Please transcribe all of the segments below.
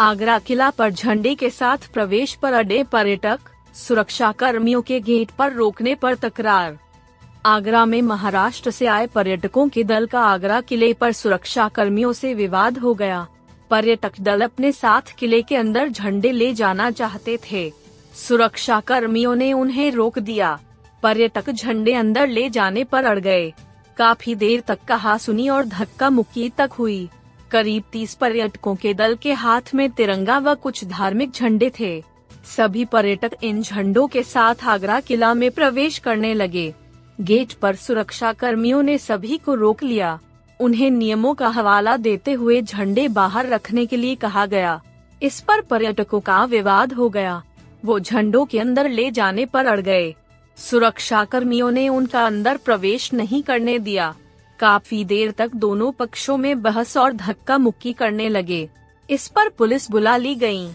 आगरा किला पर झंडे के साथ प्रवेश पर अड़े पर्यटक सुरक्षा कर्मियों के गेट पर रोकने पर तकरार। आगरा में महाराष्ट्र से आए पर्यटकों के दल का आगरा किले पर सुरक्षा कर्मियों से विवाद हो गया। पर्यटक दल अपने साथ किले के अंदर झंडे ले जाना चाहते थे। सुरक्षा कर्मियों ने उन्हें रोक दिया। पर्यटक झंडे अंदर ले जाने पर अड़ गए। काफ़ी देर तक कहा सुनी और धक्का मुक्की तक हुई। करीब तीस पर्यटकों के दल के हाथ में तिरंगा व कुछ धार्मिक झंडे थे। सभी पर्यटक इन झंडों के साथ आगरा किला में प्रवेश करने लगे। गेट पर सुरक्षा कर्मियों ने सभी को रोक लिया। उन्हें नियमों का हवाला देते हुए झंडे बाहर रखने के लिए कहा गया। इस पर पर्यटकों का विवाद हो गया। वो झंडों के अंदर ले जाने पर अड़ गए। सुरक्षा कर्मियों ने उनका अंदर प्रवेश नहीं करने दिया। काफ़ी देर तक दोनों पक्षों में बहस और धक्का मुक्की करने लगे इस पर पुलिस बुला ली गई।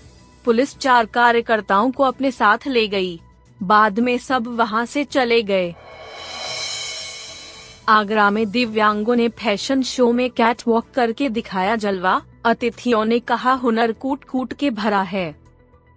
पुलिस चार कार्यकर्ताओं को अपने साथ ले गई। बाद में सब वहाँ से चले गए आगरा में दिव्यांगों ने फ़ैशन शो में कैट वॉक करके दिखाया जलवा अतिथियों ने कहा, हुनर कूट कूट के भरा है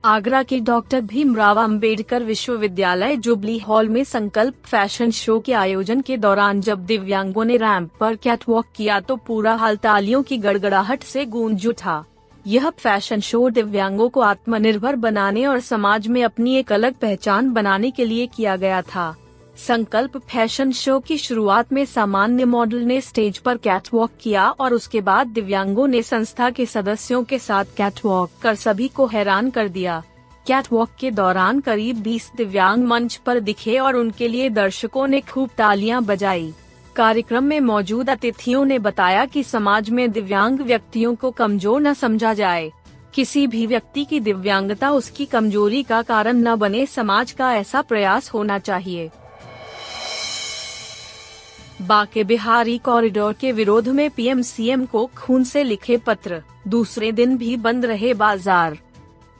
आगरा के डॉक्टर भीमराव अंबेडकर विश्वविद्यालय जुबली हॉल में संकल्प फ़ैशन शो के आयोजन के दौरान जब दिव्यांगों ने रैंप पर कैटवॉक किया तो पूरा हाल तालियों की गड़गड़ाहट से गूंज उठा। यह फ़ैशन शो दिव्यांगों को आत्मनिर्भर बनाने और समाज में अपनी एक अलग पहचान बनाने के लिए किया गया था। संकल्प फ़ैशन शो की शुरुआत में सामान्य मॉडल ने स्टेज पर कैटवॉक किया और उसके बाद दिव्यांगों ने संस्था के सदस्यों के साथ कैटवॉक कर सभी को हैरान कर दिया। कैटवॉक के दौरान करीब 20 दिव्यांग मंच पर दिखे और उनके लिए दर्शकों ने खूब तालियाँ बजाई। कार्यक्रम में मौजूद अतिथियों ने बताया कि समाज में दिव्यांग व्यक्तियों को कमज़ोर न समझा जाए। किसी भी व्यक्ति की दिव्यांगता उसकी कमज़ोरी का कारण न बने समाज का ऐसा प्रयास होना चाहिए। बाके बिहारी कॉरिडोर के विरोध में पीएम सीएम को खून से लिखे पत्र, दूसरे दिन भी बंद रहे बाज़ार।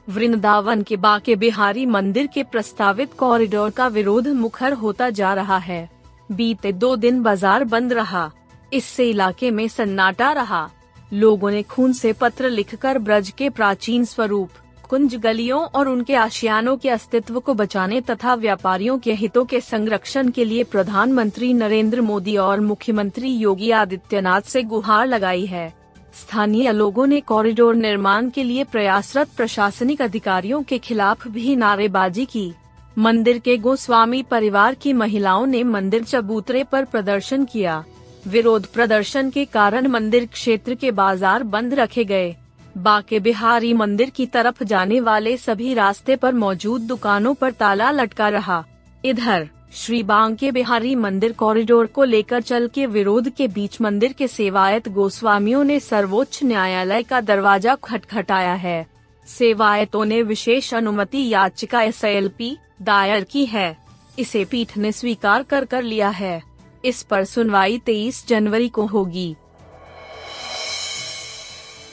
वृंदावन के बाके बिहारी मंदिर के प्रस्तावित कॉरिडोर का विरोध मुखर होता जा रहा है। बीते दो दिन बाज़ार बंद रहा। इससे इलाके में सन्नाटा रहा। लोगों ने खून से पत्र लिखकर ब्रज के प्राचीन स्वरूप कुंज गलियों और उनके आशियानों के अस्तित्व को बचाने तथा व्यापारियों के हितों के संरक्षण के लिए प्रधानमंत्री नरेंद्र मोदी और मुख्यमंत्री योगी आदित्यनाथ से गुहार लगाई है। स्थानीय लोगों ने कॉरिडोर निर्माण के लिए प्रयासरत प्रशासनिक अधिकारियों के खिलाफ भी नारेबाजी की। मंदिर के गोस्वामी परिवार की महिलाओं ने मंदिर चबूतरे पर प्रदर्शन किया। विरोध प्रदर्शन के कारण मंदिर क्षेत्र के बाज़ार बंद रखे गए। बाके बिहारी मंदिर की तरफ़ जाने वाले सभी रास्ते पर मौजूद दुकानों पर ताला लटका रहा। इधर, श्री बांके बिहारी मंदिर कॉरिडोर को लेकर चल के विरोध के बीच मंदिर के सेवायत गोस्वामियों ने सर्वोच्च न्यायालय का दरवाज़ा खटखटाया है। सेवायतों ने विशेष अनुमति याचिका एसएलपी दायर की है। इसे पीठ ने स्वीकार कर कर लिया है। इस पर सुनवाई 23 जनवरी को होगी।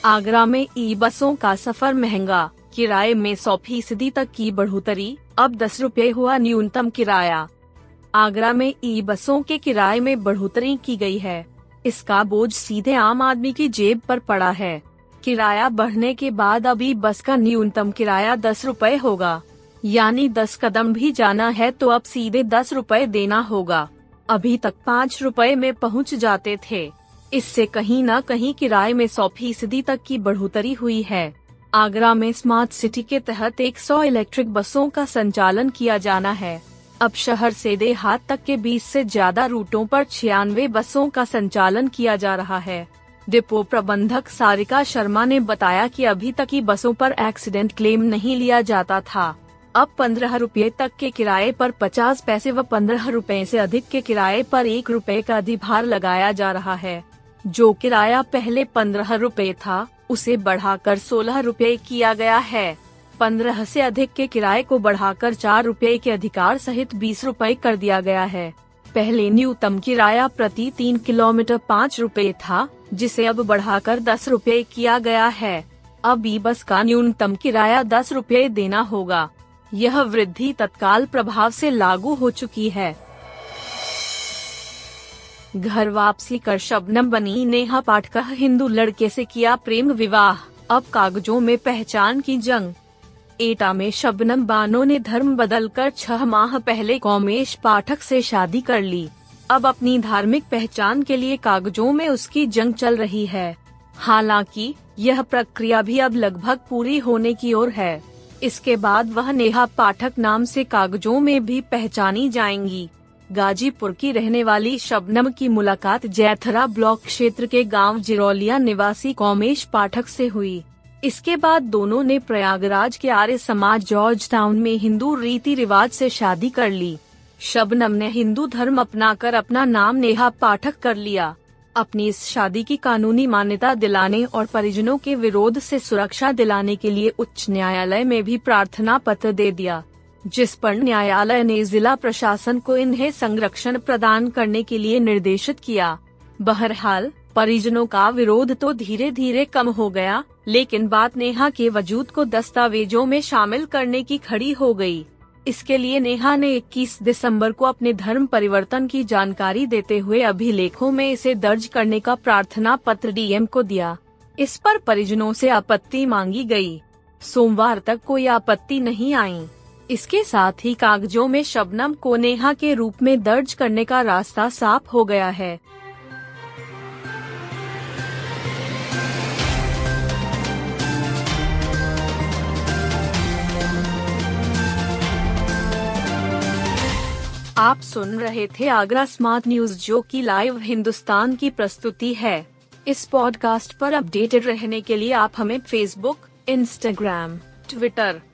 आगरा में ई बसों का सफ़र महँगा। किराए में सौ फ़ीसदी तक की बढ़ोतरी। अब दस रूपए हुआ न्यूनतम किराया। आगरा में ई बसों के किराए में बढ़ोतरी की गई है। इसका बोझ सीधे आम आदमी की जेब पर पड़ा है। किराया बढ़ने के बाद अभी बस का न्यूनतम किराया दस रूपए होगा। यानी दस कदम भी जाना है तो अब सीधे दस रूपए देना होगा। अभी तक पाँच रूपए में पहुँच जाते थे। इससे कहीं न कहीं किराए में सौ फ़ीसदी तक की बढ़ोतरी हुई है। आगरा में स्मार्ट सिटी के तहत 100 इलेक्ट्रिक बसों का संचालन किया जाना है। अब शहर से देहात तक के 20 से ज़्यादा रूटों पर छियानवे बसों का संचालन किया जा रहा है। डिपो प्रबंधक सारिका शर्मा ने बताया कि अभी तक की बसों पर एक्सीडेंट क्लेम नहीं लिया जाता था। अब पंद्रह रूपए तक के किराए पर पचास पैसे व पंद्रह रूपए से अधिक के किराए पर एक रूपए का अधिभार लगाया जा रहा है। जो किराया पहले पंद्रह रूपए था, उसे बढ़ाकर सोलह रूपए किया गया है। पंद्रह से अधिक के किराए को बढ़ाकर चार रूपए के अधिकार सहित बीस रूपए कर दिया गया है। पहले न्यूनतम किराया प्रति तीन किलोमीटर पाँच रूपए था, जिसे अब बढ़ाकर दस रूपए किया गया है। अब ई बस का न्यूनतम किराया दस रूपए देना होगा। यह वृद्धि तत्काल प्रभाव से लागू हो चुकी है। घर वापसी कर शबनम बनी नेहा पाटकर हिंदू लड़के से किया प्रेम विवाह। अब कागजों में पहचान की जंग। एटा में शबनम बानो ने धर्म बदलकर छह माह पहले कौमेश पाठक से शादी कर ली। अब अपनी धार्मिक पहचान के लिए कागजों में उसकी जंग चल रही है। हालाँकि, यह प्रक्रिया भी अब लगभग पूरी होने की ओर है। इसके बाद वह नेहा पाठक नाम से कागजों में भी पहचानी जाएँगी। गाजीपुर की रहने वाली शबनम की मुलाकात जैथरा ब्लॉक क्षेत्र के गाँव जिरौलिया निवासी कौमेश पाठक से हुई। इसके बाद दोनों ने प्रयागराज के आर्य समाज जॉर्ज टाउन में हिंदू रीति रिवाज से शादी कर ली। शबनम ने हिंदू धर्म अपनाकर अपना नाम नेहा पाठक कर लिया। अपनी इस शादी की कानूनी मान्यता दिलाने और परिजनों के विरोध से सुरक्षा दिलाने के लिए उच्च न्यायालय में भी प्रार्थना पत्र दे दिया। जिस पर न्यायालय ने जिला प्रशासन को इन्हें संरक्षण प्रदान करने के लिए निर्देशित किया बहरहाल, परिजनों का विरोध तो धीरे धीरे कम हो गया, लेकिन बात नेहा के वजूद को दस्तावेजों में शामिल करने की खड़ी हो गई। इसके लिए नेहा ने 21 दिसंबर को अपने धर्म परिवर्तन की जानकारी देते हुए अभिलेखों में इसे दर्ज करने का प्रार्थना पत्र डीएम को दिया इस पर परिजनों से आपत्ति मांगी गई। सोमवार तक कोई आपत्ति नहीं आई इसके साथ ही कागजों में शबनम को नेहा के रूप में दर्ज करने का रास्ता साफ़ हो गया है। आप सुन रहे थे आगरा स्मार्ट न्यूज़, जो की लाइव हिंदुस्तान की प्रस्तुति है। इस पॉडकास्ट पर अपडेटेड रहने के लिए आप हमें फेसबुक इंस्टाग्राम ट्विटर